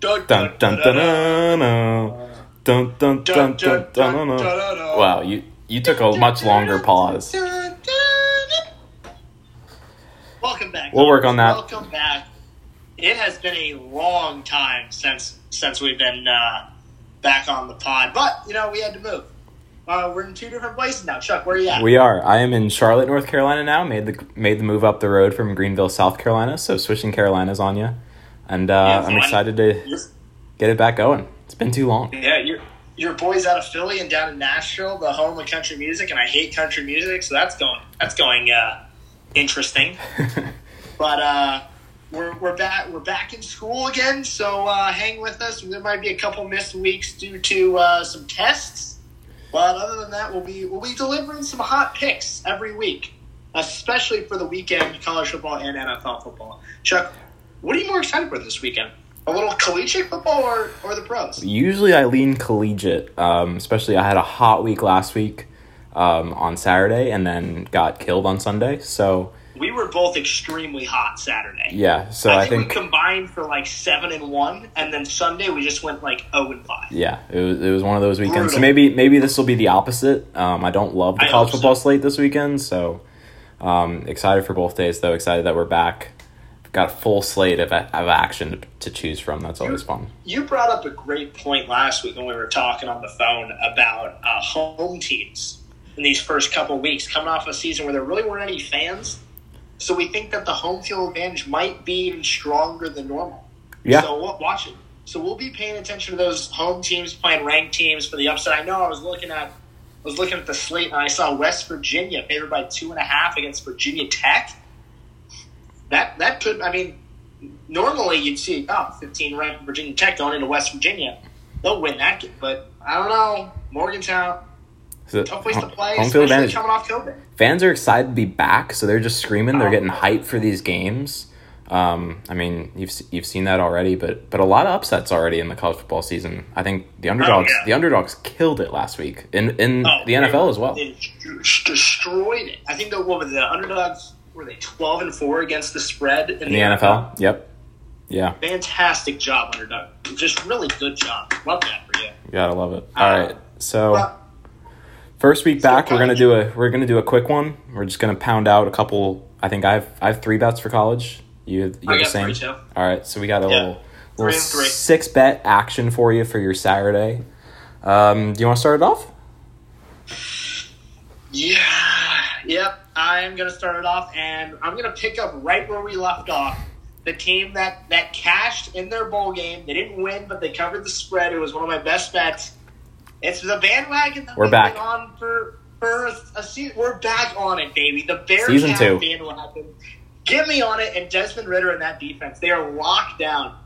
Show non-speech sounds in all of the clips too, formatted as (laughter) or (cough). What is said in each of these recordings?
Dun dun dun dun dun dun dun dun dun dun dun. Wow, you you took a much longer pause. Welcome back. We'll work on that. Welcome back. It has been a long time since since we've been uh, back on the pod, but you know we had to move. Uh, we're in two different places now. Chuck, where are you at? We are. I am in Charlotte, North Carolina now. Made the made the move up the road from Greenville, South Carolina. So switching Carolinas on you, and uh, I'm excited to get it back going. It's been too long. Yeah, your your boys out of Philly and down in Nashville, the home of country music, and I hate country music, so that's going that's going uh, interesting. (laughs) but uh, we're we're back we're back in school again, so uh, hang with us. There might be a couple missed weeks due to uh, some tests, but other than that, we'll be we'll be delivering some hot picks every week, especially for the weekend college football and NFL football. Chuck, what are you more excited for this weekend? A little collegiate football or, or the pros? Usually I lean collegiate, um, especially I had a hot week last week um, on Saturday, and then got killed on Sunday. So We were both extremely hot Saturday. yeah, so I, I, think, think we combined for like seven and one, and then Sunday we just went like zero and five. Yeah, it was it was one of those weekends. So maybe maybe this will be the opposite. Um, I don't love the I college football so. slate this weekend, so um, excited for both days. Though excited that we're back. Got a full slate of, of action to, choose from. That's always fun. You brought up a great point last week when we were talking on the phone about uh, home teams in these first couple weeks, coming off a season where there really weren't any fans. So we think that the home field advantage might be even stronger than normal. Yeah, So we'll watch it. So we'll be paying attention to those home teams playing ranked teams for the upset. I know I was looking at I was looking at the slate and I saw West Virginia favored by two and a half against Virginia Tech. That that could I mean normally you'd see oh 15 ranked Virginia Tech going into West Virginia. They'll win that game, but I don't know. Morgantown, So, tough place to home- play, home field advantage. coming off COVID. Fans are excited to be back, so they're just screaming. They're Oh. getting hyped for these games. Um, I mean, you've you've seen that already, but but a lot of upsets already in the college football season. I think the underdogs yeah. the underdogs killed it last week in in Oh, the NFL as well. They destroyed it. I think the what were the underdogs were they twelve and four against the spread in, In the NFL, yep, yeah. Fantastic job, underdog. Just really good job. Love that for you. You gotta love it. Uh, All right. So Well, first week back, we're gonna do a we're gonna do a quick one. We're just gonna pound out a couple. I think I have I have three bets for college. You have, you have the same. three. All right. So we got a Yeah. little little six bet action for you for your Saturday. Um, do you want to start it off? Yeah, yep. I'm gonna start it off, and I'm gonna pick up right where we left off. The team that that cashed in their bowl game. They didn't win, but they covered the spread. It was one of my best bets. It's the bandwagon that We're back. on for for a season. We're back on it, baby. The Bears Season have two. bandwagon. Get me on it, and Desmond Ridder and that defense. They are locked down.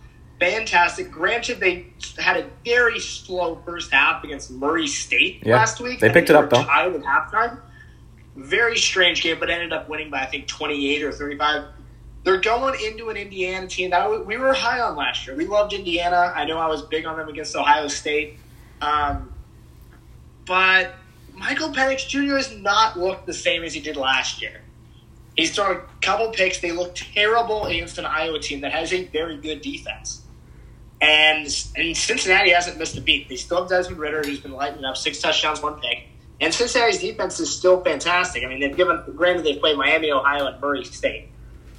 Fantastic. Granted, they had a very slow first half against Murray State Yeah, last week. they picked it up, though. Tied at halftime. Very strange game, but ended up winning by I think twenty eight or thirty five. They're going into an Indiana team that we- we were high on last year. We loved Indiana. I know I was big on them against Ohio State, um, but Michael Penix Jr. has not looked the same as he did last year. He's thrown a couple picks. They look terrible against an Iowa team that has a very good defense. And and Cincinnati hasn't missed a beat. They still have Desmond Ridder, who's been lighting up six touchdowns, one pick. And Cincinnati's defense is still fantastic. I mean, they've given granted they played Miami, Ohio, and Murray State.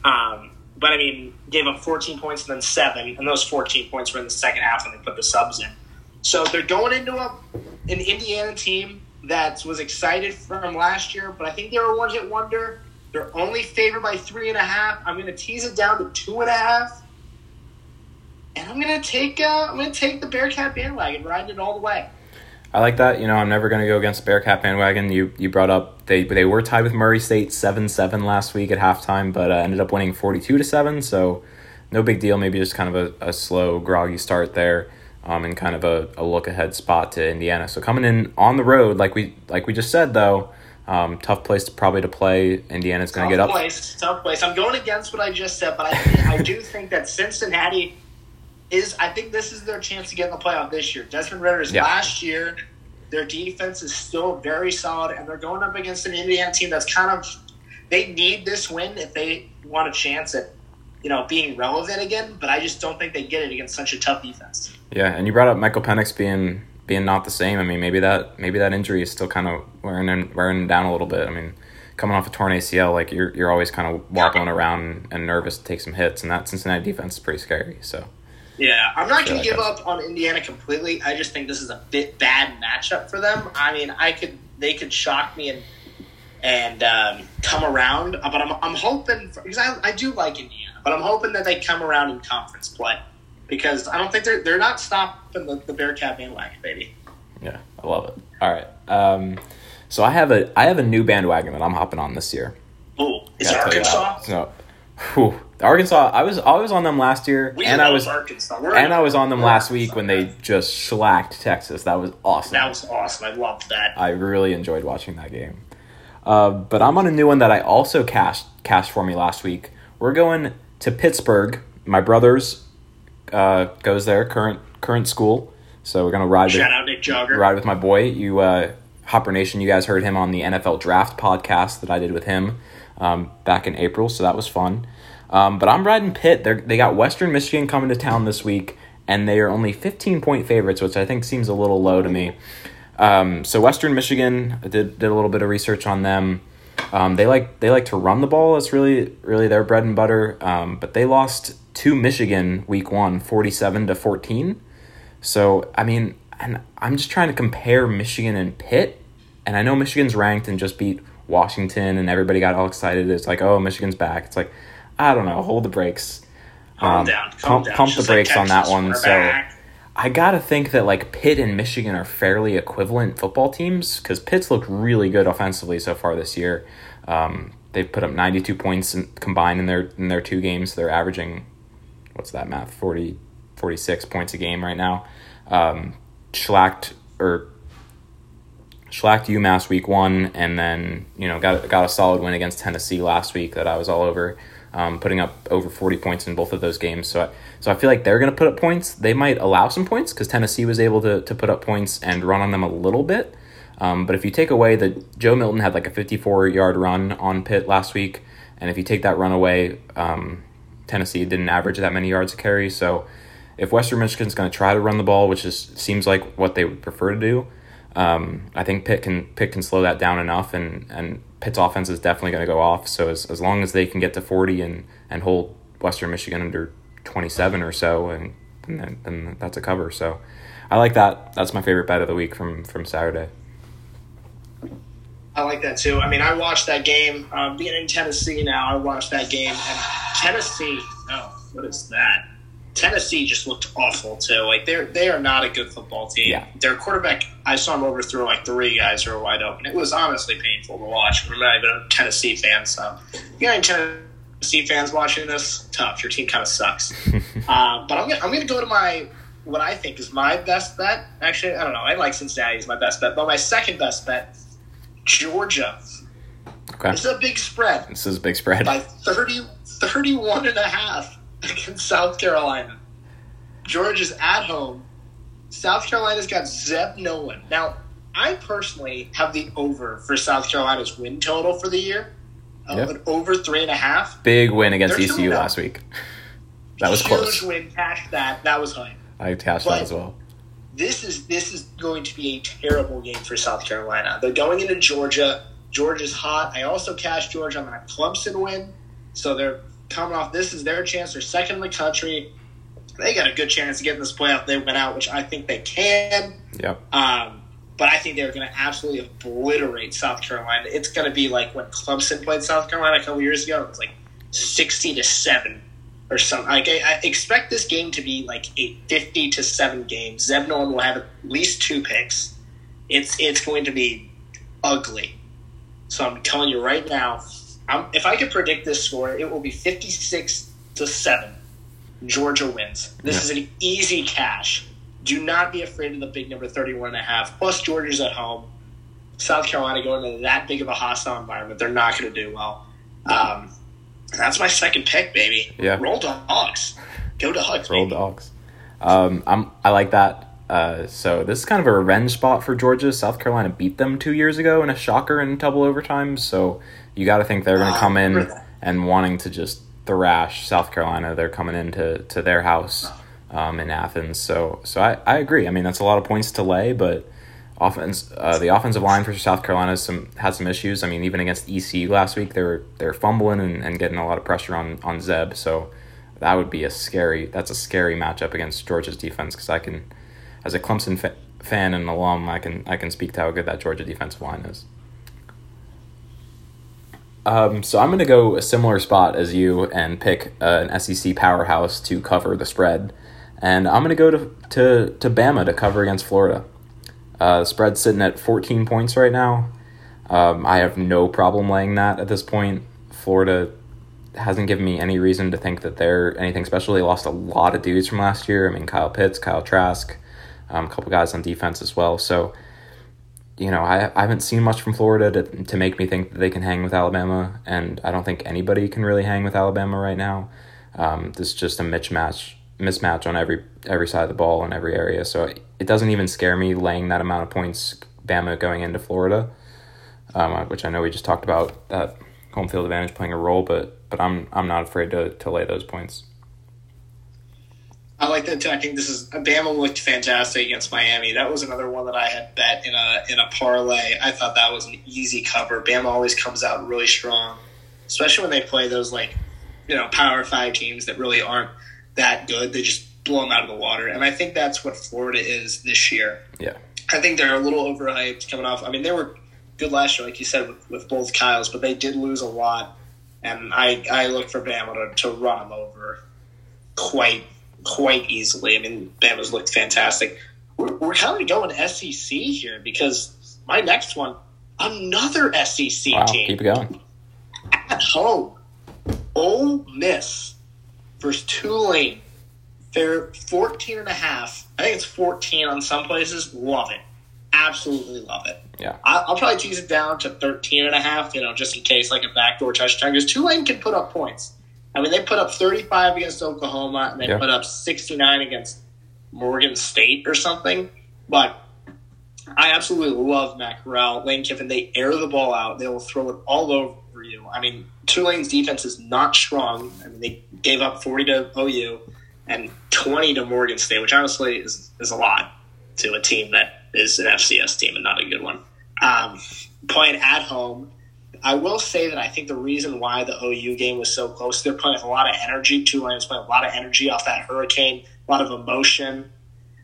Um, but I mean, gave up 14 points and then seven, and those 14 points were in the second half when they put the subs in. So they're going into a, an Indiana team that was excited from last year, but I think they were one hit wonder. They're only favored by three and a half. I'm going to tease it down to two and a half, and I'm going to take uh, I'm to take the Bearcat bandwagon, riding it all the way. I like that. You know, I'm never going to go against the Bearcat bandwagon. You you brought up they they were tied with Murray State seven seven last week at halftime, but uh, ended up winning forty two to seven. So no big deal. Maybe just kind of a, a slow, groggy start there, um, and kind of a, a look ahead spot to Indiana. So coming in on the road, like we like we just said though, um, tough place to probably to play. Indiana's going to get up. Tough up. place, tough place. I'm going against what I just said, but I, I do think that Cincinnati is. I think this is their chance to get in the playoff this year. Desmond Ridder's Yeah. last year. Their defense is still very solid, and they're going up against an Indiana team that's kind of. They need this win if they want a chance at you know, being relevant again. But I just don't think they get it against such a tough defense. Yeah, and you brought up Michael Penix being being not the same. I mean, maybe that maybe that injury is still kind of wearing him, wearing him down a little bit. I mean, coming off a torn ACL, like you're you're always kind of wobbling around and, and nervous to take some hits, and that Cincinnati defense is pretty scary. So. Yeah, I'm not going to give up on Indiana completely. I just think this is a bit bad matchup for them. I mean, I could they could shock me and and um, come around, but I'm, I'm hoping for, because I, I do like Indiana, but I'm hoping that they come around in conference play because I don't think they're they're not stopping the, the Bearcat bandwagon, baby. Yeah, I love it. All right. Um, so I have a I have a new bandwagon that I'm hopping on this year. Oh, is it. Arkansas? So, whew, Arkansas. I was I was on them last year, We and I was Arkansas. We're and I was on them last week Arkansas when they just shellacked Texas. That was awesome. That was awesome. I loved that. I really enjoyed watching that game. Uh, but I'm on a new one that I also cashed cashed for me last week. We're going to Pittsburgh. My brother's uh, goes there current current school, so we're gonna ride. with- Shout out Nick Jogger. ride with my boy. You, uh, Hopper Nation, you guys heard him on the NFL Draft podcast that I did with him um, back in April, so that was fun. Um, but I'm riding Pitt. They're, they got Western Michigan coming to town this week, and they are only 15 point favorites, which I think seems a little low to me. Um, so Western Michigan, I did did a little bit of research on them. Um, they like they like to run the ball. That's really really their bread and butter. Um, but they lost to Michigan week one, 47 to 14. So I mean, and I'm just trying to compare Michigan and Pitt, and I know Michigan's ranked and just beat Washington, and everybody got all excited. It's like, oh, Michigan's back. It's like, I don't know, hold the brakes. Calm Um, down. Calm pump- down. pump the Just like brakes on that one, so- back. I gotta think that like Pitt and Michigan are fairly equivalent football teams because Pitt's looked really good offensively so far this year. Um, they've put up 92 points in, combined in their in their two games. They're averaging what's that math 40 46 points a game right now. Um, Schlacked or Schlacked UMass week one, and then you know got got a solid win against Tennessee last week that I was all over, um, putting up over forty points in both of those games. So I, so I feel like they're going to put up points. They might allow some points because Tennessee was able to to put up points and run on them a little bit. Um, but if you take away that Joe Milton had like a fifty four yard run on Pitt last week, and if you take that run away, um, Tennessee didn't average that many yards a carry. So if Western Michigan's going to try to run the ball, which is seems like what they would prefer to do, um, I think Pitt can Pitt can slow that down enough, and and Pitt's offense is definitely going to go off. So as, as long as they can get to forty and and hold Western Michigan under twenty seven or so, and then, then that's a cover. So I like that. That's my favorite bet of the week from from Saturday. I like that too. I mean, I watched that game. Um, being in Tennessee now, I watched that game, and Tennessee. Oh, what is that? Tennessee just looked awful too. Like they're they are not a good football team. Yeah. Their quarterback, I saw him overthrow like three guys who were wide open. It was honestly painful to watch. I'm not even a Tennessee fan, so you got any Tennessee fans watching this, tough. Your team kind of sucks. (laughs) uh, but I'm gonna, I'm going to go to my what I think is my best bet. Actually, I don't know. I like Cincinnati as my best bet, but my second best bet, Georgia. Okay, It's a big spread this is a big spread. by 30, 31 and a half (laughs) against South Carolina. Georgia's at home. South Carolina's got Zeb Noland. Now, I personally have the over for South Carolina's win total for the year of Yeah. an over three and a half. Big win against They're ECU last oh. week. That was Huge close. win, cash that. That was hype. I cashed But- that as well. this is this is going to be a terrible game for South Carolina. They're going into Georgia. Georgia's hot. I also cashed Georgia on that Clemson win, so they're coming off. This is their chance. They're second in the country. They got a good chance to get in this playoff. They went out, which I think they can. Yep. Um, but I think they're going to absolutely obliterate South Carolina. It's going to be like when Clemson played South Carolina a couple years ago. It was like sixty to seven or something. Like I, I expect this game to be like a fifty to seven game. Zeb Noland will have at least two picks. It's it's going to be ugly. So I'm telling you right now, I'm, if I could predict this score, it will be fifty six to seven. Georgia wins. This is an easy cash. Do not be afraid of the big number 31 and a half. Plus, Georgia's at home. South Carolina going into that big of a hostile environment, they're not going to do well. Um, that's my second pick, baby. Yeah. Roll dogs. Go to dogs. Roll baby. dogs. Um, I'm I like that. Uh, so this is kind of a revenge spot for Georgia. South Carolina beat them two years ago in a shocker in double overtime. So you got to think they're going to come in and wanting to just thrash South Carolina. They're coming into to their house um, in Athens. So so I, I agree. I mean that's a lot of points to lay, but offense uh, the offensive line for South Carolina some had some issues. I mean even against ECU last week they were they're fumbling and, and getting a lot of pressure on on Zeb. So that would be a scary that's a scary matchup against Georgia's defense because I can as a Clemson fa- fan and alum I can I can speak to how good that Georgia defensive line is. Um, so I'm going to go a similar spot as you and pick uh, an SEC powerhouse to cover the spread, and I'm going to go to to to Bama to cover against Florida. Uh, the spread's sitting at 14 points right now. Um, I have no problem laying that at this point. Florida hasn't given me any reason to think that they're anything special. They lost a lot of dudes from last year. I mean, Kyle Pitts, Kyle Trask, um, a couple guys on defense as well. So you know, I, I haven't seen much from Florida to, to make me think that they can hang with Alabama, and I don't think anybody can really hang with Alabama right now. Um, this is just a mismatch mismatch on every every side of the ball in every area. So it, it doesn't even scare me laying that amount of points, Bama going into Florida, um, which I know we just talked about that home field advantage playing a role, but but I'm I'm not afraid to, to lay those points. I like that too. I think this is Bama looked fantastic against Miami. That was another one that I had bet in a in a parlay. I thought that was an easy cover. Bama always comes out really strong, especially when they play those like you know Power Five teams that really aren't that good. They just blow them out of the water, and I think that's what Florida is this year. Yeah, I think they're a little overhyped coming off. I mean, they were good last year, like you said, with, with both Kyles, but they did lose a lot, and I I look for Bama to, to run them over quite quite easily. I mean, Bama's looked fantastic. We're, we're kind of going SEC here because my next one, another SEC wow, team. Keep it going. At home, Ole Miss versus Tulane. They're 14 and a half. I think it's 14 on some places. Love it. Absolutely love it. Yeah. I'll, I'll probably tease it down to 13 and a half, you know, just in case, like a backdoor touchdown, because Tulane can put up points. I mean, they put up 35 against Oklahoma, and they Yeah. put up 69 against Morgan State or something. But I absolutely love Matt Corral, Lane Kiffin. They air the ball out. They will throw it all over you. I mean, Tulane's defense is not strong. I mean, they gave up 40 to OU and 20 to Morgan State, which honestly is, is a lot to a team that is an FCS team and not a good one. Um, playing at home, I will say that I think the reason why the OU game was so close, they're playing with a lot of energy. Tulane's playing a lot of energy off that hurricane, a lot of emotion.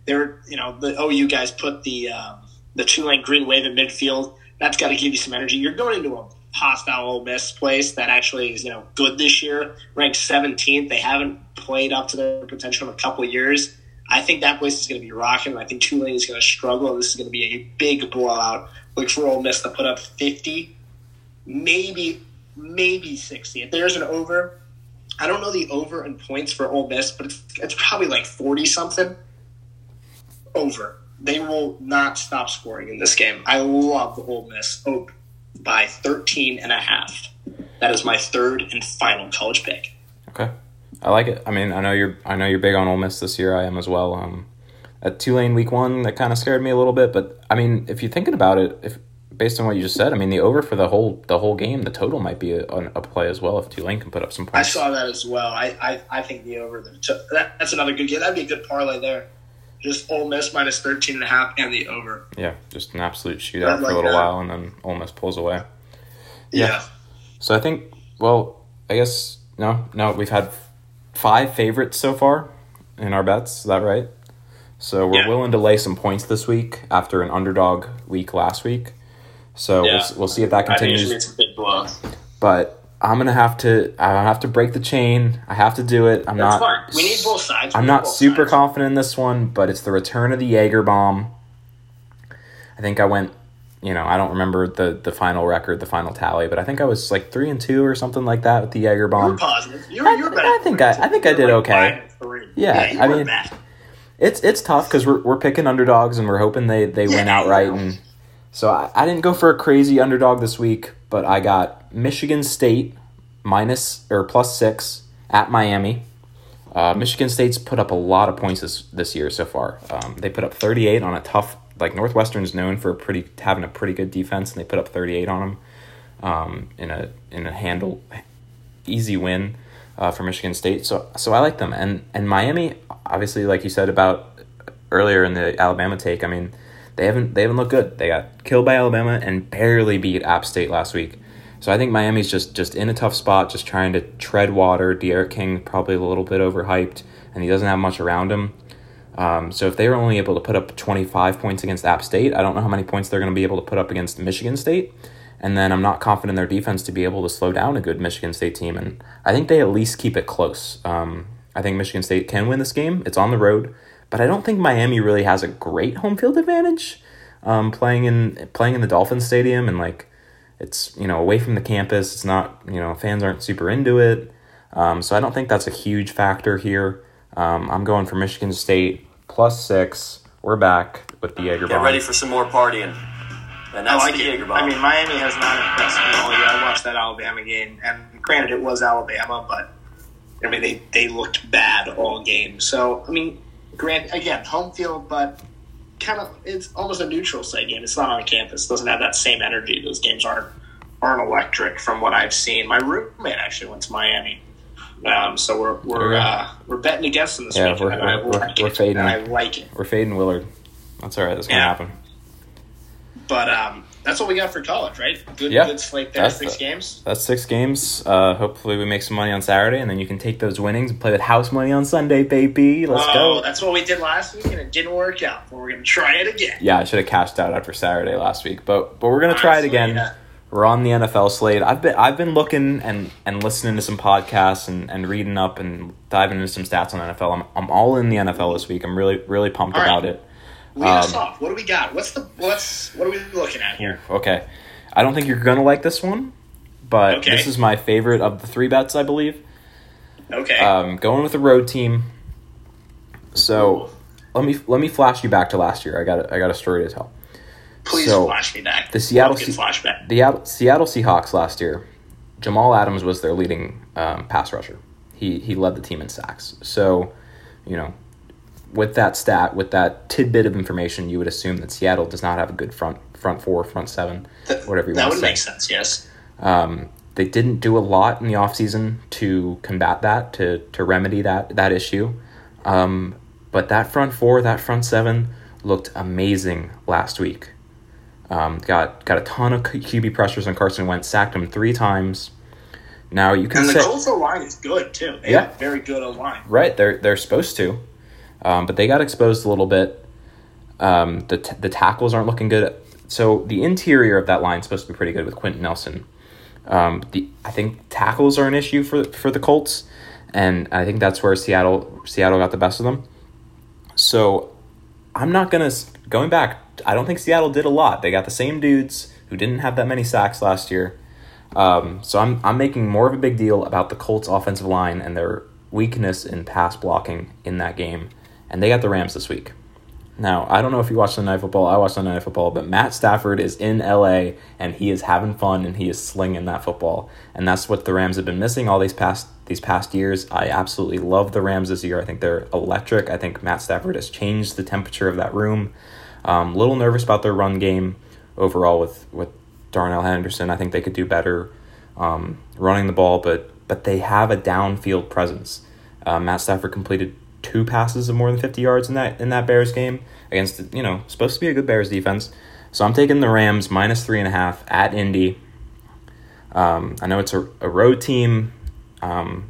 They're, you know, the OU guys put the um, the Tulane green wave in midfield. That's got to give you some energy. You're going into a hostile Ole Miss place that actually is, you know, good this year, ranked 17th. They haven't played up to their potential in a couple of years. I think that place is going to be rocking. I think Tulane is going to struggle. This is going to be a big blowout. Look for Ole Miss to put up 50 maybe maybe 60. If there's an over, I don't know the over in points for Ole Miss, but it's, it's probably like 40 something. Over. They will not stop scoring in this game. I love the Ole Miss oh, by 13 and a half. That is my third and final college pick. Okay, I like it. I mean, I know you're I know you're big on Ole Miss this year. I am as well. Um, at Tulane week one, that kind of scared me a little bit. But I mean, if you're thinking about it, if based on what you just said, I mean, the over for the whole the whole game, the total might be a, a play as well if Tulane can put up some points. I saw that as well. I, I, I think the over. The, that, that's another good game. That'd be a good parlay there. Just Ole Miss minus 13 and a half and the over. Yeah, just an absolute shootout for like a little that. while, and then Ole Miss pulls away. Yeah. Yeah. So I think, well, I guess no, no, we've had five favorites so far in our bets. Is that right? So we're Yeah. willing to lay some points this week after an underdog week last week. So we'll, we'll see if that I think continues. it's some big blows. but I'm gonna have to. I have to break the chain. I have to do it. I'm That's not. fine. We need both sides. We I'm not super sides. confident in this one, but it's the return of the Jaeger bomb. I think I went. You know, I don't remember the the final record, the final tally, but I think I was like three and two or something like that with the Jaeger bomb. You're positive. You're, I- I think I- I think I did okay. Yeah, you I mean, bad. It's it's tough because we're we're picking underdogs and we're hoping they they win Yeah, outright. I. And so I, I didn't go for a crazy underdog this week, but I got Michigan State minus or plus six at Miami. Uh, Michigan State's put up a lot of points this this year so far. Um, they put up 38 on a tough like Northwestern's known for pretty having a pretty good defense, and they put up 38 on them um, in a in a handle easy win. uh, for Michigan State. So so I like them. And and Miami, obviously, like you said about earlier in the Alabama take. I mean, they haven't they haven't looked good. They got killed by Alabama and barely beat App State last week. So I think Miami's just just in a tough spot, just trying to tread water. D'Eriq King probably a little bit overhyped, and he doesn't have much around him. Um, so if they were only able to put up 25 points against App State, I don't know how many points they're going to be able to put up against Michigan State. And then I'm not confident in their defense to be able to slow down a good Michigan State team. And I think they at least keep it close. Um, I think Michigan State can win this game. It's on the road, but I don't think Miami really has a great home field advantage. Um, playing in playing in the Dolphin Stadium and like it's you know away from the campus. It's not you know fans aren't super into it. Um, so I don't think that's a huge factor here. Um, I'm going for Michigan State plus six. We're back with the Jaeger Get bomb. ready for some more partying. And I that's like the it. Jaeger bomb. I mean, Miami has not impressed me all year. I watched that Alabama game, and granted, it was Alabama, but I mean, they, they looked bad all game. So, I mean, grant again, home field, but kind of it's almost a neutral site game. It's not on campus. It doesn't have that same energy. Those games aren't aren't electric from what I've seen. My roommate actually went to Miami. Um, so we're we're uh, we're betting against them this Yeah, weekend, we're- and I we're- we're- like we're it. fading. And I like it. We're fading Willard. That's all right. That's gonna Yeah. happen. But um, that's what we got for college, right? Good, Yeah. good slate there. That's Six the- games. That's six games. Uh, hopefully we make some money on Saturday, and then you can take those winnings and play with house money on Sunday, baby. Let's oh, go. that's what we did last week, and it didn't work out. But we're gonna try it again. Yeah, I should have cashed out after Saturday last week, but but we're gonna try it again. yeah. We're on the NFL slate. I've been I've been looking and, and listening to some podcasts and, and reading up and diving into some stats on NFL. I'm I'm all in the NFL this week. I'm really really pumped All right. about it. Lead us Um, off. What do we got? What's the what's what are we looking at here? Okay, I don't think you're gonna like this one, but Okay. this is my favorite of the three bets, I believe. Okay. Um, going with the road team. So let me let me flash you back to last year. I got a, I got a story to tell. Please so, flash me back. the Seattle Love a good Se- flashback. The At- Seattle Seahawks last year, Jamal Adams was their leading um, pass rusher. He he led the team in sacks. So, you know, with that stat, with that tidbit of information, you would assume that Seattle does not have a good front front four, front seven, That- whatever you that want to say. That would make sense. Yes. Um, they didn't do a lot in the offseason to combat that, to, to remedy that, that issue. Um, but that front four, that front seven looked amazing last week. Um, got got a ton of QB pressures on Carson Wentz, sacked him three times. Now you can And the say Colts line is good too. They Yeah. very good line. right, they're they're supposed to, um, but they got exposed a little bit. Um, the t- the tackles aren't looking good. So the interior of that line is supposed to be pretty good with Quenton Nelson. Um, the I think tackles are an issue for for the Colts, and I think that's where Seattle Seattle got the best of them. So I'm not gonna going back. I don't think Seattle did a lot. They got the same dudes who didn't have that many sacks last year. Um, so I'm I'm making more of a big deal about the Colts offensive line and their weakness in pass blocking in that game, and they got the Rams this week. Now, I don't know if you watch Sunday Night Football. I watch Sunday Night Football, but Matt Stafford is in LA and he is having fun and he is slinging that football, and that's what the Rams have been missing all these past these past years. I absolutely love the Rams this year. I think they're electric. I think Matt Stafford has changed the temperature of that room. Um, little nervous about their run game overall with with Darrell Henderson. I think they could do better um, running the ball, but but they have a downfield presence. Uh, Matt Stafford completed two passes of more than 50 yards in that in that Bears game against you know supposed to be a good Bears defense. So I'm taking the Rams minus three and a half at Indy. Um, I know it's a, a road team, um,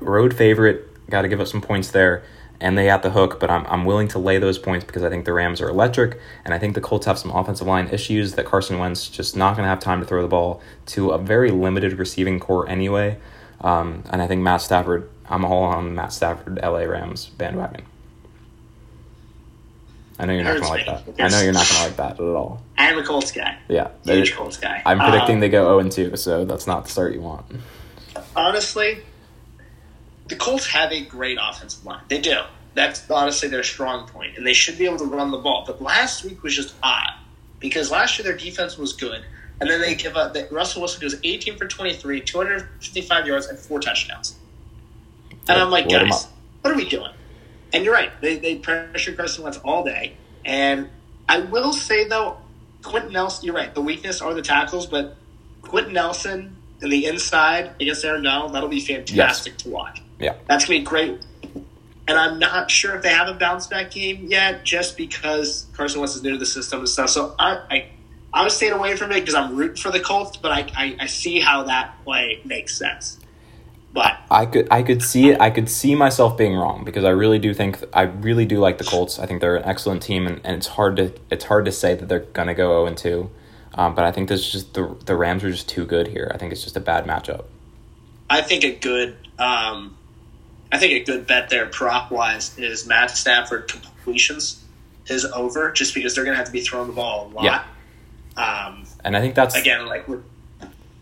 road favorite. Got to give up some points there, and they got the hook. But I'm I'm willing to lay those points because I think the Rams are electric, and I think the Colts have some offensive line issues that Carson Wentz just not going to have time to throw the ball to a very limited receiving core anyway. Um, and I think Matt Stafford. I'm all on Matt Stafford, LA Rams bandwagon. I know you're not gonna like that. I know you're not gonna like that at all. I am a Colts guy. Yeah, Huge Colts guy. I'm predicting Um, they go 0 and 2, so that's not the start you want. honestly, the Colts have a great offensive line. They do. That's honestly their strong point, and they should be able to run the ball. But last week was just odd because last year their defense was good, and then they give up. That Russell Wilson goes 18 for 23, 255 yards, and four touchdowns. And I'm like, guys, what are we doing? And you're right. They they pressure Carson Wentz all day. And I will say though, Quenton Nelson, you're right. The weakness are the tackles, but Quenton Nelson in the inside against Aaron Donald, that'll be fantastic to watch. Yeah. That's gonna be great. And I'm not sure if they have a bounce back game yet, just because Carson Wentz is new to the system and stuff. So I, I, I was staying away from it because I'm rooting for the Colts, but I, I, I see how that play makes sense. But I could I could see it. I could see myself being wrong because I really do think I really do like the Colts. I think they're an excellent team, and, and it's hard to it's hard to say that they're gonna go zero and two. Um, but I think this is just the the Rams are just too good here. I think it's just a bad matchup. I think a good, um, I think a good bet there prop wise is Matt Stafford completions is over just because they're going to have to be throwing the ball a lot. Yeah. Um, And I think that's again, like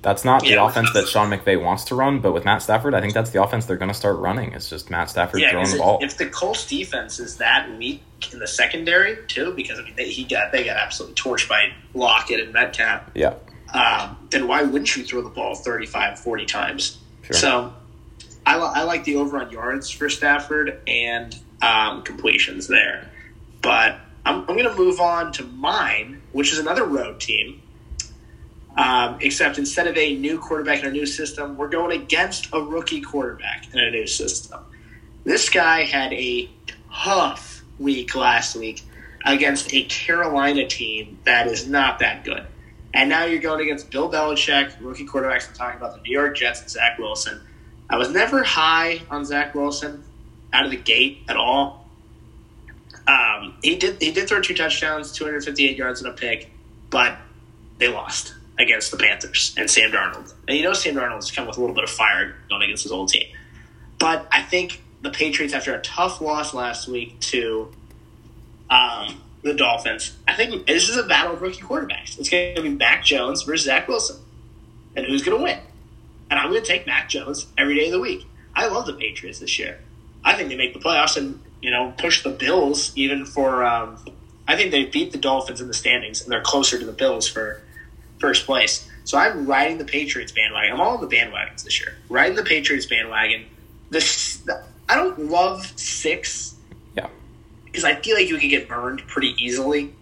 that's not the offense that Sean McVay wants to run. But with Matt Stafford, I think that's the offense they're gonna start running. It's just Matt Stafford yeah, throwing the ball. if the Colts defense is that weak in the secondary too, because I mean they, he got they got absolutely torched by Lockett and Metcalf. yeah. um, then why wouldn't you throw the ball 35, 40 times? Sure. So I, I like the over on yards for Stafford and um, completions there. But I'm, I'm going to move on to mine, which is another road team. Um, except instead of a new quarterback in a new system, we're going against a rookie quarterback in a new system. This guy had a tough week last week against a Carolina team that is not that good. And now you're going against Bill Belichick, rookie quarterbacks. I'm talking about the New York Jets and Zach Wilson. I was never high on Zach Wilson out of the gate at all. Um, he did he did throw two touchdowns, 258 yards and a pick, but they lost against the Panthers and Sam Darnold. And you know Sam Darnold's come with a little bit of fire going against his old team. But I think the Patriots, after a tough loss last week to um, the Dolphins, I think this is a battle of rookie quarterbacks. It's going to be Mac Jones versus Zach Wilson. And who's going to win? And I'm going to take Mac Jones every day of the week. I love the Patriots this year. I think they make the playoffs and, you know, push the Bills even for. Um, I think they beat the Dolphins in the standings and they're closer to the Bills for first place. So I'm riding the Patriots bandwagon. I'm all on the bandwagons this year. Riding the Patriots bandwagon. This I don't love six Yeah. because I feel like you can get burned pretty easily.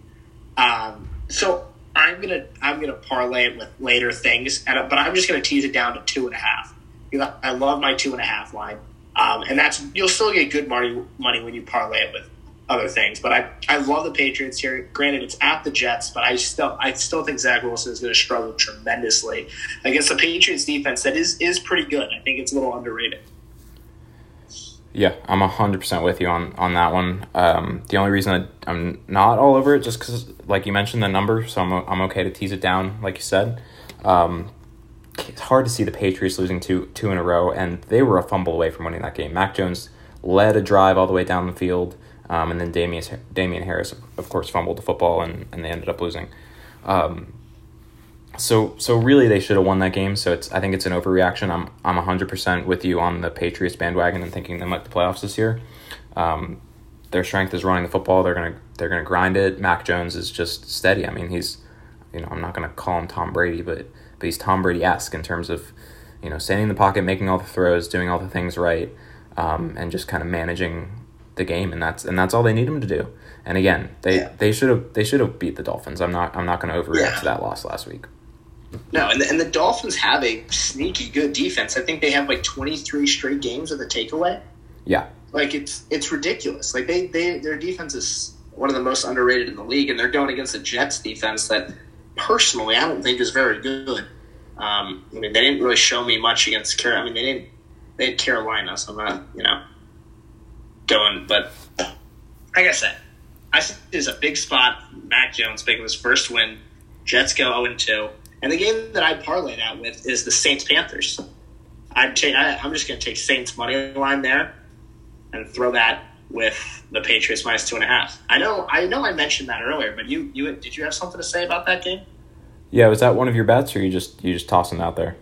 Um, so I'm gonna I'm gonna parlay it with later things, and, but I'm just gonna tease it down to two and a half. Because I I love my two and a half line, um, and that's you'll still get good money money when you parlay it with other things. But I I love the Patriots here. Granted, it's at the Jets, but I still I still think Zach Wilson is going to struggle tremendously against the Patriots defense that is is pretty good. I think it's a little underrated. Yeah, I'm hundred percent with you on on that one. Um, the only reason I, I'm not all over it just because, like you mentioned, the number, so I'm I'm okay to tease it down, like you said. Um, it's hard to see the Patriots losing two two in a row, and they were a fumble away from winning that game. Mac Jones led a drive all the way down the field, um, and then Damien Damien Harris, of course, fumbled the football, and, and they ended up losing. Um, so so really they should have won that game. So it's I think it's an overreaction. I'm I'm hundred percent with you on the Patriots bandwagon and thinking they might the playoffs this year. Um, their strength is running the football. They're gonna they're gonna grind it. Mac Jones is just steady. I mean he's you know I'm not gonna call him Tom Brady, but but he's Tom Brady esque in terms of you know standing in the pocket, making all the throws, doing all the things right, um, and just kind of managing the game. And that's and that's all they need him to do. And again, they Yeah. they should have they should have beat the Dolphins. I'm not I'm not gonna overreact Yeah. to that loss last week. No, and the, and the Dolphins have a sneaky good defense. I think they have like 23 straight games with a takeaway. Yeah. Like it's it's ridiculous. Like they, they their defense is one of the most underrated in the league, and they're going against the Jets defense that personally I don't think is very good. Um, I mean, they didn't really show me much against Carolina. I mean, they didn't they had Carolina, so I'm not you know going. But like I said, I think there's a big spot. Mac Jones making his first win. Jets go 0 2. And the game that I parlay that with is the Saints Panthers. I'd take, I, I'm just going to take Saints money line there and throw that with the Patriots minus two and a half. I know, I know, I mentioned that earlier, but you, you did you have something to say about that game? Yeah, was that one of your bets, or you just you just tossing out there?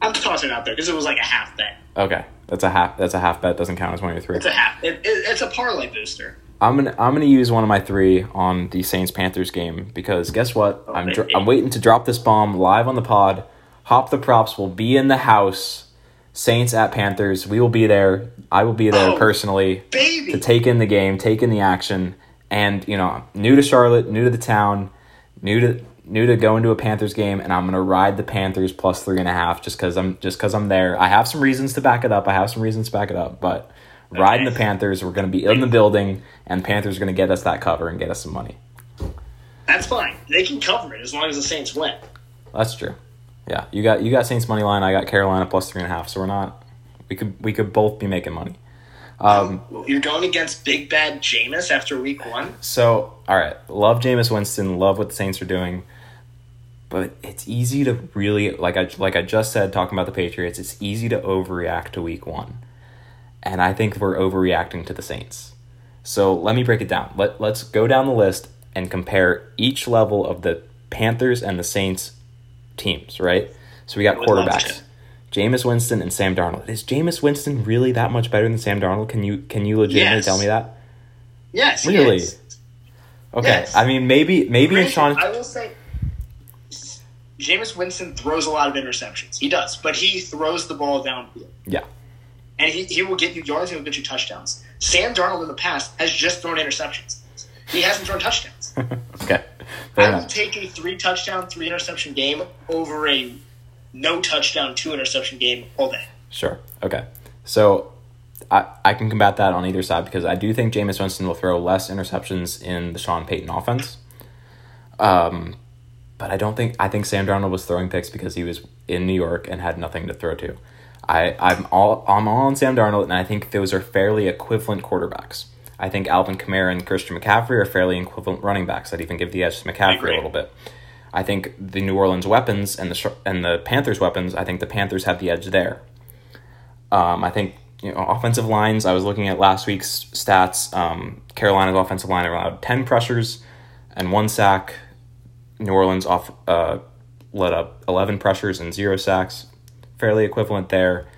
I'm tossing it out there because it was like a half bet. Okay, that's a half. That's a half bet. Doesn't count as one of your three. It's a half. It, it, it's a parlay booster. I'm gonna I'm gonna use one of my three on the Saints Panthers game because guess what? Oh, I'm dr- I'm waiting to drop this bomb live on the pod. Hop the props will be in the house. Saints at Panthers. We will be there. I will be there Oh, personally Baby, to take in the game, take in the action, and you know, new to Charlotte, new to the town, new to new to go into a Panthers game, and I'm gonna ride the Panthers plus three and a half just because I'm just because I'm there. I have some reasons to back it up. I have some reasons to back it up, but riding the Panthers, we're gonna be in the building, and Panthers are gonna get us that cover and get us some money. That's fine. They can cover it as long as the Saints win. That's true. Yeah, you got you got Saints money line. I got Carolina plus three and a half. So we're not. We could we could both be making money. Um, You're going against Big Bad Jameis after week one. So, all right, love Jameis Winston, love what the Saints are doing, but it's easy to really like I like I just said talking about the Patriots. It's easy to overreact to Week One, and I think we're overreacting to the Saints. So let me break it down. Let Let's go down the list and compare each level of the Panthers and the Saints teams. Right. So we got I would love quarterbacks. Jameis Winston and Sam Darnold. Is Jameis Winston really that much better than Sam Darnold? Can you can you legitimately Yes. tell me that? Yes, Really? Okay, Yes. I mean maybe maybe in Sean. I will say, Jameis Winston throws a lot of interceptions. He does, but he throws the ball downfield, Yeah, and he, he will get you yards. and He'll get you touchdowns. Sam Darnold in the past has just thrown interceptions. He hasn't thrown touchdowns. (laughs) okay, fair I enough. take a three touchdown, three interception game over a no touchdown, two interception game all day. Sure. Okay, so I I can combat that on either side because I do think Jameis Winston will throw less interceptions in the Sean Payton offense. Um, but I don't think I think Sam Darnold was throwing picks because he was in New York and had nothing to throw to. I I'm all I'm all on Sam Darnold and I think those are fairly equivalent quarterbacks. I think Alvin Kamara and Christian McCaffrey are fairly equivalent running backs. I'd even give the edge to McCaffrey a little bit. I think the New Orleans weapons and the and the Panthers weapons. I think the Panthers have the edge there. Um, I think you know offensive lines. I was looking at last week's stats. Um, Carolina's offensive line allowed ten pressures and one sack. New Orleans off uh, let up eleven pressures and zero sacks. Fairly equivalent there.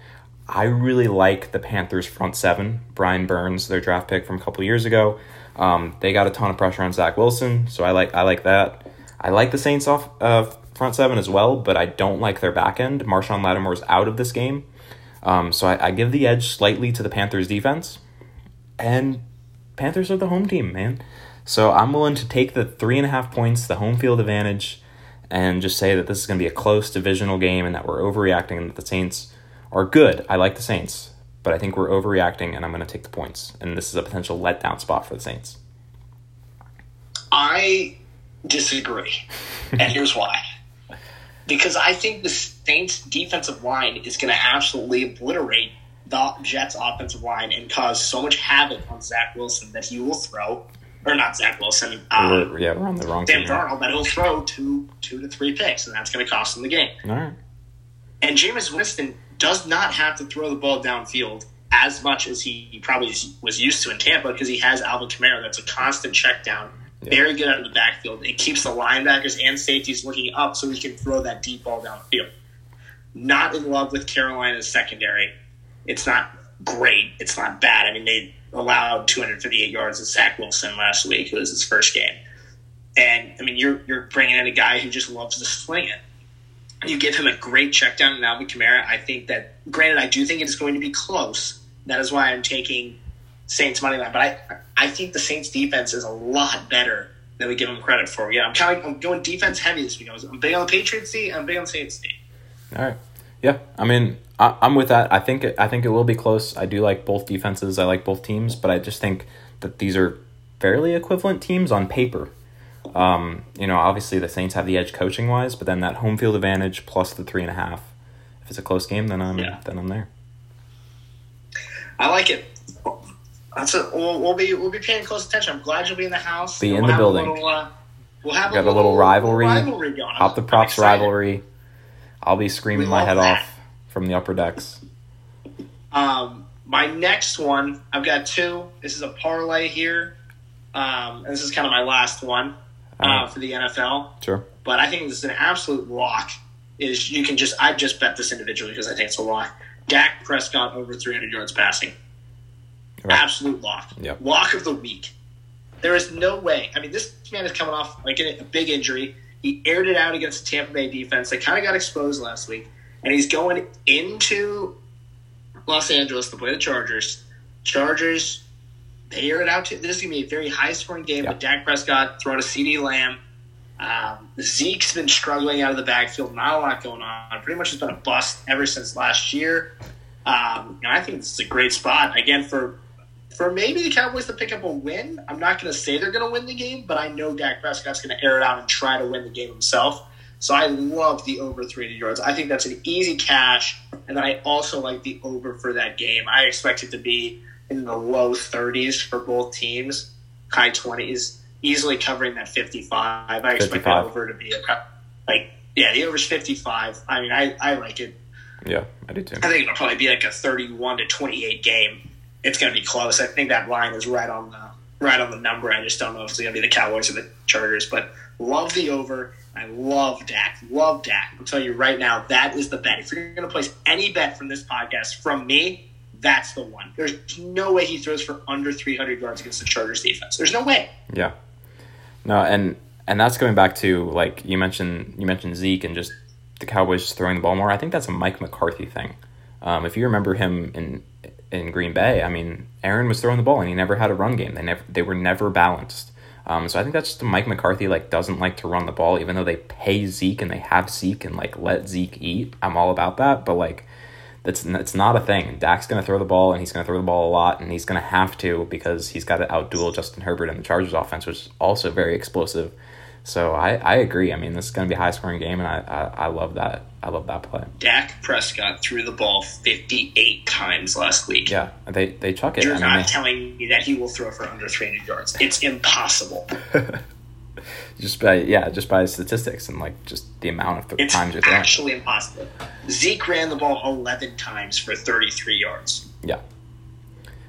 I really like the Panthers front seven. Brian Burns, their draft pick from a couple years ago. Um, they got a ton of pressure on Zach Wilson, so I like I like that. I like the Saints off uh, front seven as well, but I don't like their back end. Marshon Lattimore's out of this game, um, so I, I give the edge slightly to the Panthers defense. And Panthers are the home team, man. So I'm willing to take the three and a half points, the home field advantage, and just say that this is going to be a close divisional game and that we're overreacting and that the Saints are good. I like the Saints, but I think we're overreacting and I'm going to take the points. And this is a potential letdown spot for the Saints. I disagree, and (laughs) here's why. Because I think the Saints' defensive line is going to absolutely obliterate the Jets' offensive line and cause so much havoc on Zach Wilson that he will throw, or not Zach Wilson, um, We're- yeah, we're on the wrong Sam team. here. Darnold, that he'll throw two, two to three picks, and that's going to cost him the game. All right. And Jameis Winston does not have to throw the ball downfield as much as he probably was used to in Tampa because he has Alvin Kamara. That's a constant check down. Very good out of the backfield. It keeps the linebackers and safeties looking up so he can throw that deep ball downfield. Not in love with Carolina's secondary. It's not great. It's not bad. I mean, they allowed 258 yards to Zach Wilson last week. It was his first game. And, I mean, you're, you're bringing in a guy who just loves to sling it you give him a great check down in Alvin Kamara. I think that, granted, I do think it is going to be close. That is why I'm taking Saints money line. But I, I think the Saints defense is a lot better than we give them credit for. Yeah, I'm kind of I'm going defense heavy this week. I I'm big on the Patriots team. I'm big on the Saints team. All right. Yeah, I mean, I, I'm with that. I think it, I think it will be close. I do like both defenses. I like both teams, but I just think that these are fairly equivalent teams on paper. Um, you know, obviously the Saints have the edge coaching wise, but then that home field advantage plus the three and a half. If it's a close game, then I'm Yeah. then I'm there. I like it. That's it. We'll, we'll be we'll be paying close attention. I'm glad you'll be in the house. Be in We'll the have a building. little, uh, we'll have Got a little rivalry, rivalry going. Pop the props rivalry. I'll be screaming my head that. off from the upper decks. Um, my next one, I've got two. This is a parlay here. Um, and this is kind of my last one uh, for the NFL. Sure. But I think this is an absolute lock. Is you can just I just bet this individually because I think it's a lock. Dak Prescott over 300 yards passing. Right. Absolute lock. Yep. Lock of the week. There is no way. I mean, this man is coming off like a big injury. He aired it out against the Tampa Bay defense. They kind of got exposed last week, and he's going into Los Angeles to play the Chargers. Chargers, they air it out. To, this is going to be a very high scoring game Yeah. with Dak Prescott throwing a CeeDee Lamb. Um, Zeke's been struggling out of the backfield, not a lot going on. Pretty much has been a bust ever since last year. Um, and I think this is a great spot again for for maybe the Cowboys to pick up a win. I'm not going to say they're going to win the game, but I know Dak Prescott's going to air it out and try to win the game himself. So I love the over 300 yards. I think that's an easy cash, and then I also like the over for that game. I expect it to be in the low 30s for both teams, high 20s, easily covering that 55. I expect 55. the over to be a, like yeah, the over's 55. I mean, I I like it. Yeah, I do too. I think it'll probably be like a 31 to 28 game. It's going to be close. I think that line is right on the right on the number. I just don't know if it's going to be the Cowboys or the Chargers, but love the over. I love Dak. Love Dak. I'll tell you right now, that is the bet. If you're going to place any bet from this podcast from me, that's the one. There's no way he throws for under 300 yards against the Chargers defense. There's no way. Yeah. No, and and that's going back to like you mentioned you mentioned Zeke and just the Cowboys just throwing the ball more. I think that's a Mike McCarthy thing. Um, if you remember him in in Green Bay, I mean, Aaron was throwing the ball and he never had a run game. They never they were never balanced. Um, so I think that's just Mike McCarthy like doesn't like to run the ball, even though they pay Zeke and they have Zeke and like let Zeke eat. I'm all about that, but like that's it's not a thing. Dak's gonna throw the ball and he's gonna throw the ball a lot and he's gonna have to because he's got to outduel Justin Herbert and the Chargers offense, which is also very explosive. So I, I agree. I mean, this is gonna be a high scoring game, and I, I, I love that. I love that play. Dak Prescott threw the ball 58 times last week. Yeah, they they chuck it. You're I mean, not they- telling me that he will throw for under 300 yards. It's impossible. (laughs) just by yeah, just by statistics and like just the amount of th- It's times you're throwing. actually impossible. Zeke ran the ball 11 times for 33 yards. Yeah,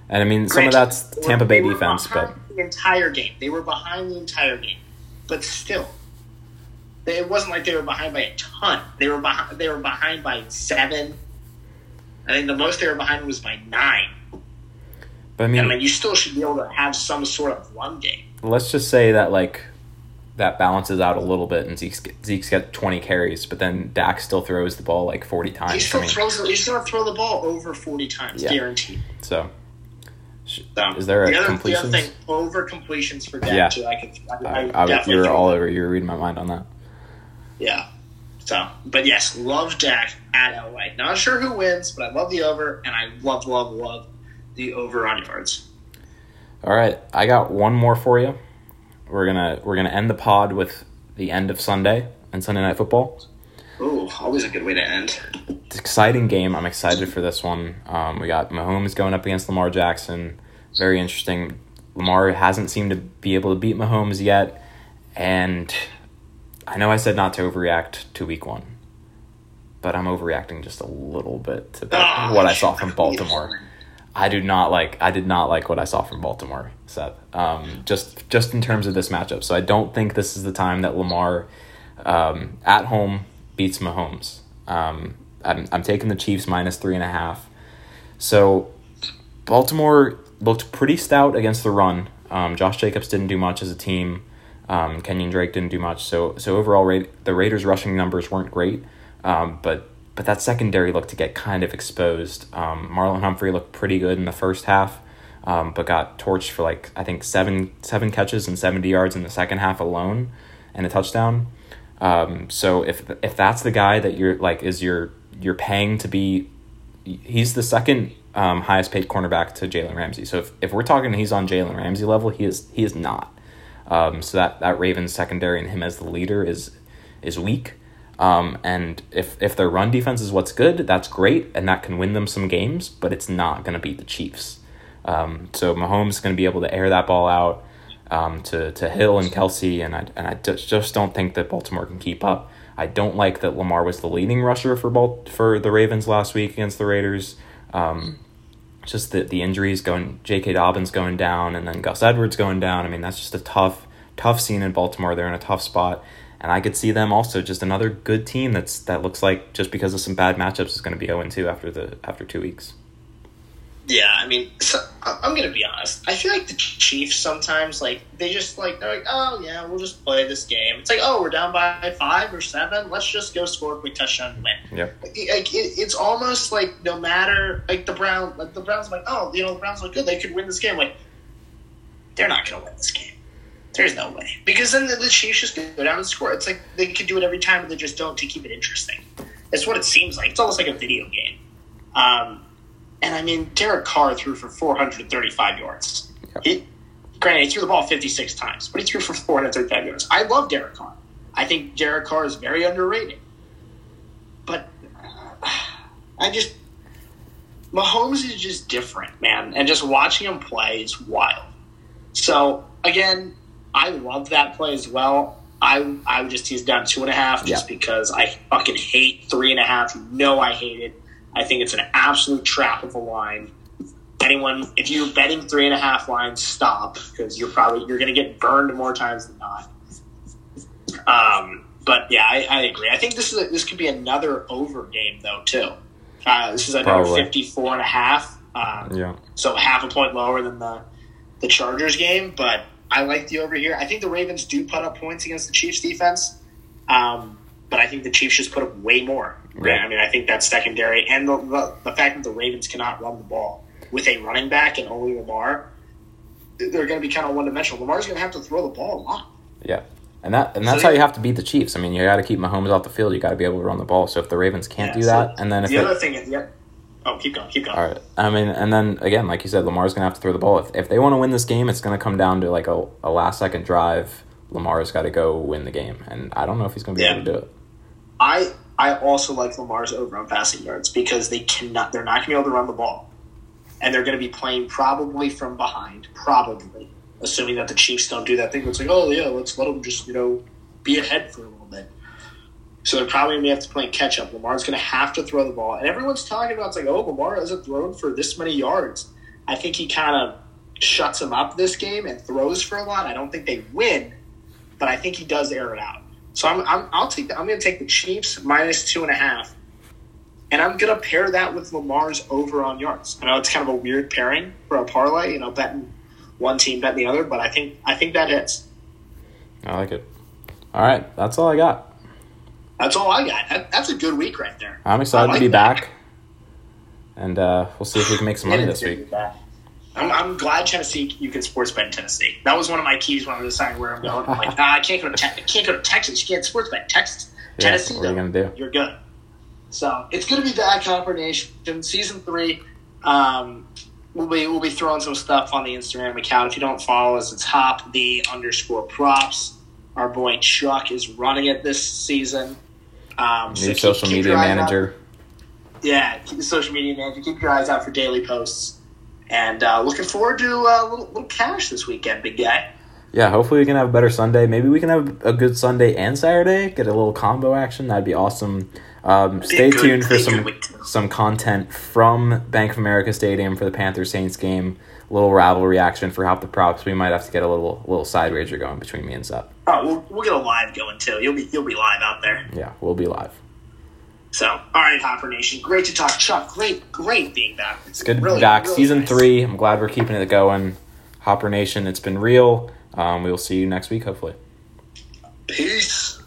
and I mean some of that's Tampa Bay defense, but the entire game. They were behind the entire game, but still, it wasn't like they were behind by a ton. They were behind. They were behind by seven. I think the most they were behind was by nine. but I mean, I mean, you still should be able to have some sort of run game. let's just say that like that balances out a little bit, and Zeke's Zeke's got twenty carries, but then Dak still throws the ball like forty times. He still I mean, throws. He's going to throw the ball over 40 times, Yeah. guaranteed. so So, is there a the other, completions? The other thing, over completions for Dak Yeah. too. I could. I, I, I, I, you're all over. You're reading my mind on that. Yeah. So, but yes, love Dak at LA. Not sure who wins, but I love the over, and I love, love, love the over on yards. All right, I got one more for you. We're gonna we're gonna end the pod with the end of Sunday and Sunday Night Football. Ooh, always a good way to end. It's an exciting game. I'm excited for this one. Um, we got Mahomes going up against Lamar Jackson. Very interesting. Lamar hasn't seemed to be able to beat Mahomes yet, and I know I said not to overreact to Week One, but I'm overreacting just a little bit to that, Ah, what I saw from Baltimore. I do not like. I did not like what I saw from Baltimore, Seth. Um, just just in terms of this matchup. So I don't think this is the time that Lamar um, at home beats Mahomes. Um, I'm I'm taking the Chiefs minus three and a half. So Baltimore looked pretty stout against the run. Um, Josh Jacobs didn't do much as a team. Um, Kenyan Drake didn't do much. So so overall, Ra- the Raiders' rushing numbers weren't great. Um, but but that secondary looked to get kind of exposed. Um, Marlon Humphrey looked pretty good in the first half, um, but got torched for like I think seven seven catches and seventy yards in the second half alone, and a touchdown. Um, so if if that's the guy that you're like is you're you're paying to be, he's the second um, highest paid cornerback to Jalen Ramsey. So if, if we're talking he's on Jalen Ramsey level, he is he is not. Um, so that that Ravens secondary and him as the leader is is weak. Um, and if if their run defense is what's good, that's great, and that can win them some games. But it's not going to beat the Chiefs. Um, so Mahomes is going to be able to air that ball out um, to to Hill and Kelce, and I and I just, just don't think that Baltimore can keep up. I don't like that Lamar was the leading rusher for Bal- for the Ravens last week against the Raiders. Um, just the the injuries going, J.K. Dobbins going down, and then Gus Edwards going down. I mean, that's just a tough tough scene in Baltimore. They're in a tough spot, and I could see them also just another good team that's that looks like just because of some bad matchups is going to be zero two after the after two weeks. Yeah, I mean, so, I'm gonna be honest. I feel like the Chiefs sometimes like they just like they're like, oh yeah, we'll just play this game. It's like, oh, we're down by five or seven. Let's just go score a quick touchdown and win. Yeah, Like, it, it's almost like no matter like the Brown, like the Browns, like oh, you know, the Browns look good. They could win this game. Like they're not gonna win this game. There's no way because then the, the Chiefs just go down and score. It's like they could do it every time, but they just don't to keep it interesting. That's what it seems like. It's almost like a video game. Um, and I mean, Derek Carr threw for 435 yards. Yep. He, granted, he threw the ball 56 times, but he threw for 435 yards. I love Derek Carr. I think Derek Carr is very underrated. But uh, I just Mahomes is just different, man, and just watching him play is wild. So again, I love that play as well. I I would just tease down two and a half just Yeah. because I fucking hate three and a half. You know I hate it. I think it's an absolute trap of a line. Anyone, if you're betting three and a half lines, stop because you're probably you're going to get burned more times than not. Um, but yeah, I, I agree. I think this is a, this could be another over game though too. Uh, this is another Probably. 54 and a half. Um, Yeah. so half a point lower than the the Chargers game, but I like the over here. I think the Ravens do put up points against the Chiefs defense, um, but I think the Chiefs just put up way more. Right. I mean, I think that's secondary, and the, the the fact that the Ravens cannot run the ball with a running back and only Lamar, they're going to be kind of one dimensional. Lamar's going to have to throw the ball a lot. Yeah. And that and that's So how you have to beat the Chiefs. I mean, you got to keep Mahomes off the field. You got to be able to run the ball. So if the Ravens can't Yeah, do so that, and then if the they, other thing is, yeah. Oh, keep going, keep going. all right, I mean, and then again, like you said, Lamar's gonna have to throw the ball. If if they want to win this game, it's gonna come down to like a, a last second drive. Lamar's got to go win the game, and I don't know if he's gonna be Yeah. able to do it. I I also like Lamar's over on passing yards because they cannot they're not going to be able to run the ball, and they're going to be playing probably from behind, probably assuming that the Chiefs don't do that thing. It's like oh yeah, let's let them just you know be ahead for a little bit. So they're probably going to have to play catch up. Lamar's going to have to throw the ball, and everyone's talking about it's like oh Lamar hasn't thrown for this many yards. I think he kind of shuts him up this game and throws for a lot. I don't think they win, but I think he does air it out. So I'm, I'm I'll take the, I'm going to take the Chiefs minus two and a half, and I'm going to pair that with Lamar's over on yards. I know it's kind of a weird pairing for a parlay, you know, betting one team, betting the other, but I think I think that hits. I like it. All right, that's all I got. That's all I got. That, that's a good week right there. I'm excited like to be that. back, and uh, we'll see if we can make some money this week. I'm, I'm glad Tennessee. You can sports bet in Tennessee. That was one of my keys when I was deciding where I'm going. I'm like, (laughs) ah, I can't go to Te- I can't go to Texas. You can't sports bet Texas. Yeah, Tennessee. what are you gonna do? You're good. So it's going to be back, Hopper Nation, season three. Um, we'll be we'll be throwing some stuff on the Instagram account. If you don't follow us, it's Hop the underscore props. Our boy Chuck is running it this season. Um, New keep- social keep media your eyes out. manager. Yeah, keep the social media manager. Keep your eyes out for daily posts. And uh, looking forward to uh, a little, little cash this weekend, big guy. Yeah, hopefully we can have a better Sunday. Maybe we can have a good Sunday and Saturday. Get a little combo action. That'd be awesome. Um, stay good- tuned for some good week, too. some content from Bank of America Stadium for the Panthers Saints game. A little rivalry action for Hop the Props. We might have to get a little little side wager going between me and Seth. Oh, we'll, we'll get a live going too. You'll be you'll be live out there. Yeah, we'll be live. So, all right, Hopper Nation, great to talk. Chuck, great, great being back. It's good to Really, be back. really Season nice. three. I'm glad we're keeping it going. Hopper Nation, it's been real. Um, we will see you next week, hopefully. Peace.